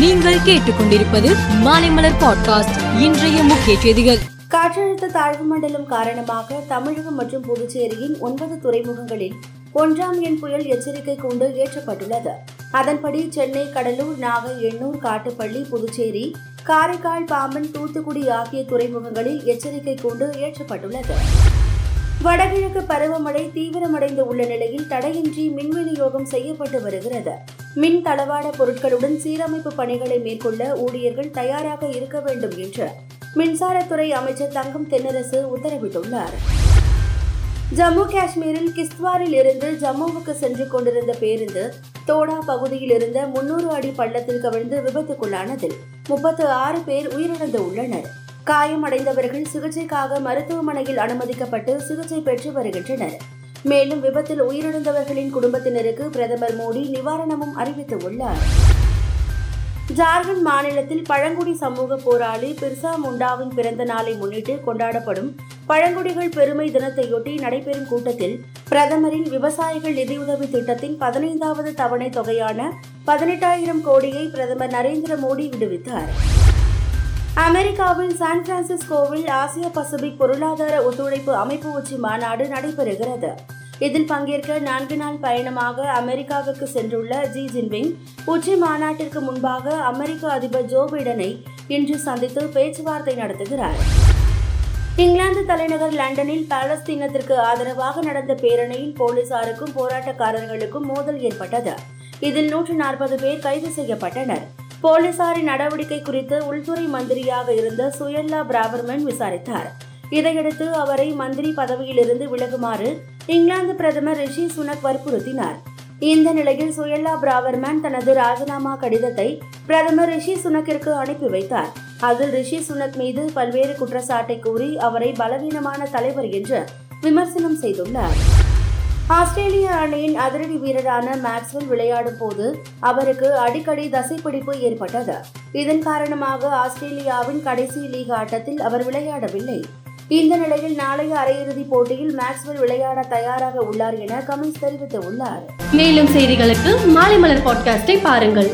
நீங்கள் கேட்டுக்கொண்டிருப்பது மாலைமலர் பாட்காஸ்ட். இன்றைய முக்கிய செய்திகள். காற்றழுத்த தாழ்வு மண்டலம் காரணமாக தமிழகம் மற்றும் புதுச்சேரியின் ஒன்பது துறைமுகங்களில் ஒன்றாம் எண் புயல் எச்சரிக்கை கூண்டு ஏற்றப்பட்டுள்ளது. அதன்படி சென்னை கடலூர் நாகை எண்ணூர் காட்டுப்பள்ளி புதுச்சேரி காரைக்கால் பாம்பன் தூத்துக்குடி ஆகிய துறைமுகங்களில் எச்சரிக்கை கூண்டு ஏற்றப்பட்டுள்ளது. வடகிழக்கு பருவமழை தீவிரமடைந்து உள்ள நிலையில் தடையின்றி மின் விநியோகம் செய்யப்பட்டு வருகிறது. மின் தளவாட பொருட்களுடன் சீரமைப்பு பணிகளை மேற்கொள்ள ஊழியர்கள் தயாராக இருக்க வேண்டும் என்று மின்சாரத்துறை அமைச்சர் தங்கம் தென்னரசு உத்தரவிட்டுள்ளார். ஜம்மு காஷ்மீரில் கிஸ்த்வாரில் இருந்து ஜம்முவுக்கு சென்று கொண்டிருந்த பேருந்து தோடா பகுதியில் இருந்த முன்னூறு அடி பள்ளத்தில் கவிழ்ந்து விபத்துக்குள்ளானதில் முப்பத்து ஆறு பேர் உயிரிழந்து உள்ளனர் காயமடைந்தவர்கள் சிகிச்சைக்காக மருத்துவமனையில் அனுமதிக்கப்பட்டு சிகிச்சை பெற்று வருகின்றனர். மேலும் விபத்தில் உயிரிழந்தவர்களின் குடும்பத்தினருக்கு பிரதமர் மோடி நிவாரணமும் அறிவித்துள்ளார். ஜார்க்கண்ட் மாநிலத்தில் பழங்குடி சமூக போராளி பிர்சா முண்டாவின் பிறந்த நாளை முன்னிட்டு கொண்டாடப்படும் பழங்குடிகள் பெருமை தினத்தையொட்டி நடைபெறும் கூட்டத்தில் பிரதமரின் விவசாயிகள் நிதியுதவி திட்டத்தின் பதினைந்தாவது தவணை தொகையான பதினெட்டாயிரம் கோடியை பிரதமர் நரேந்திர மோடி விடுவித்தார். அமெரிக்காவின் சான் பிரான்சிஸ்கோவில் ஆசிய பசிபிக் பொருளாதார ஒத்துழைப்பு அமைப்பு உச்சி மாநாடு நடைபெறுகிறது. இதில் பங்கேற்க நான்கு நாள் பயணமாக அமெரிக்காவுக்கு சென்றுள்ள ஜி ஜின்பிங் உச்சி மாநாட்டிற்கு முன்பாக அமெரிக்க அதிபர் ஜோ பைடனை இன்று சந்தித்து பேச்சுவார்த்தை நடத்துகிறார். இங்கிலாந்து தலைநகர் லண்டனில் பாலஸ்தீனத்திற்கு ஆதரவாக நடந்த பேரணியில் போலீசாருக்கும் போராட்டக்காரர்களுக்கும் மோதல் ஏற்பட்டது. இதில் நூற்று நாற்பது பேர் கைது செய்யப்பட்டனர். போலீசாரின் நடவடிக்கை குறித்து உள்துறை மந்திரியாக இருந்த சுயல்லா பிராவர்மன் விசாரித்தார். இதையடுத்து அவரை மந்திரி பதவியிலிருந்து விலகுமாறு இங்கிலாந்து பிரதமர் ரிஷி சுனக் வற்புறுத்தினார். இந்த நிலையில் சுயல்லா பிராவர்மேன் தனது ராஜினாமா கடிதத்தை பிரதமர் ரிஷி சுனக்கிற்கு அனுப்பி வைத்தார். அதில் ரிஷி சுனக் மீது பல்வேறு குற்றச்சாட்டை கூறி அவரை பலவீனமான தலைவர் என்று விமர்சனம் செய்துள்ளார். ஆஸ்திரேலிய அணியின் அதிரடி வீரரான மேக்ஸ்வெல் விளையாடும் போது அவருக்கு அடிக்கடி தசைப்பிடிப்பு ஏற்பட்டது. இதன் காரணமாக ஆஸ்திரேலியாவின் கடைசி லீக் ஆட்டத்தில் அவர் விளையாடவில்லை. இந்த நிலையில் நாளைய அரையிறுதிப் போட்டியில் மேக்ஸ்வெல் விளையாட தயாராக உள்ளார் என கமின்ஸ் தெரிவித்துள்ளார். மேலும் செய்திகளுக்கு மாலைமலர் பாட்காஸ்டை பாருங்கள்.